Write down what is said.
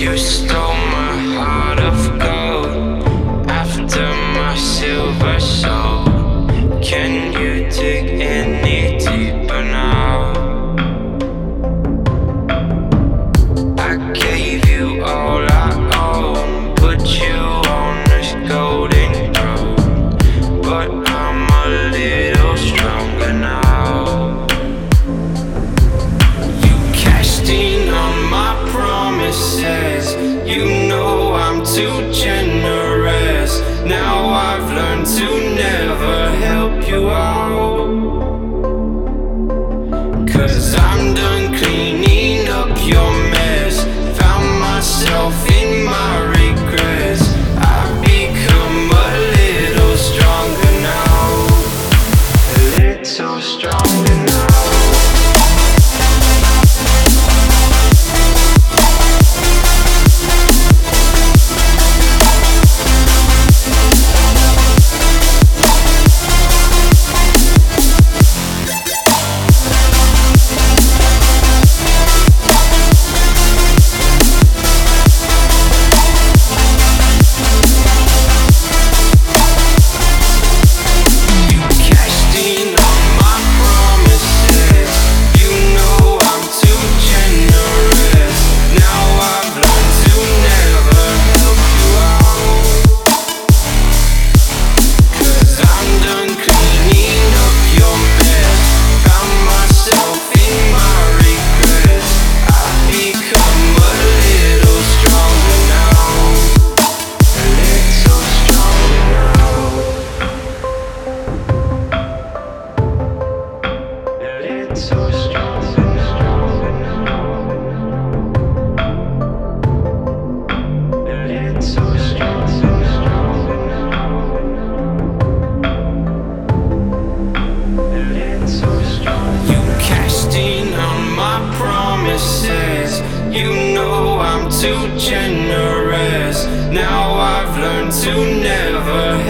You stole my heart of gold after my silver soul. Cause I'm done cleaning up your mess. Found myself in my regrets. I've become a little stronger now. A little stronger now. You know I'm too generous. Now I've learned to never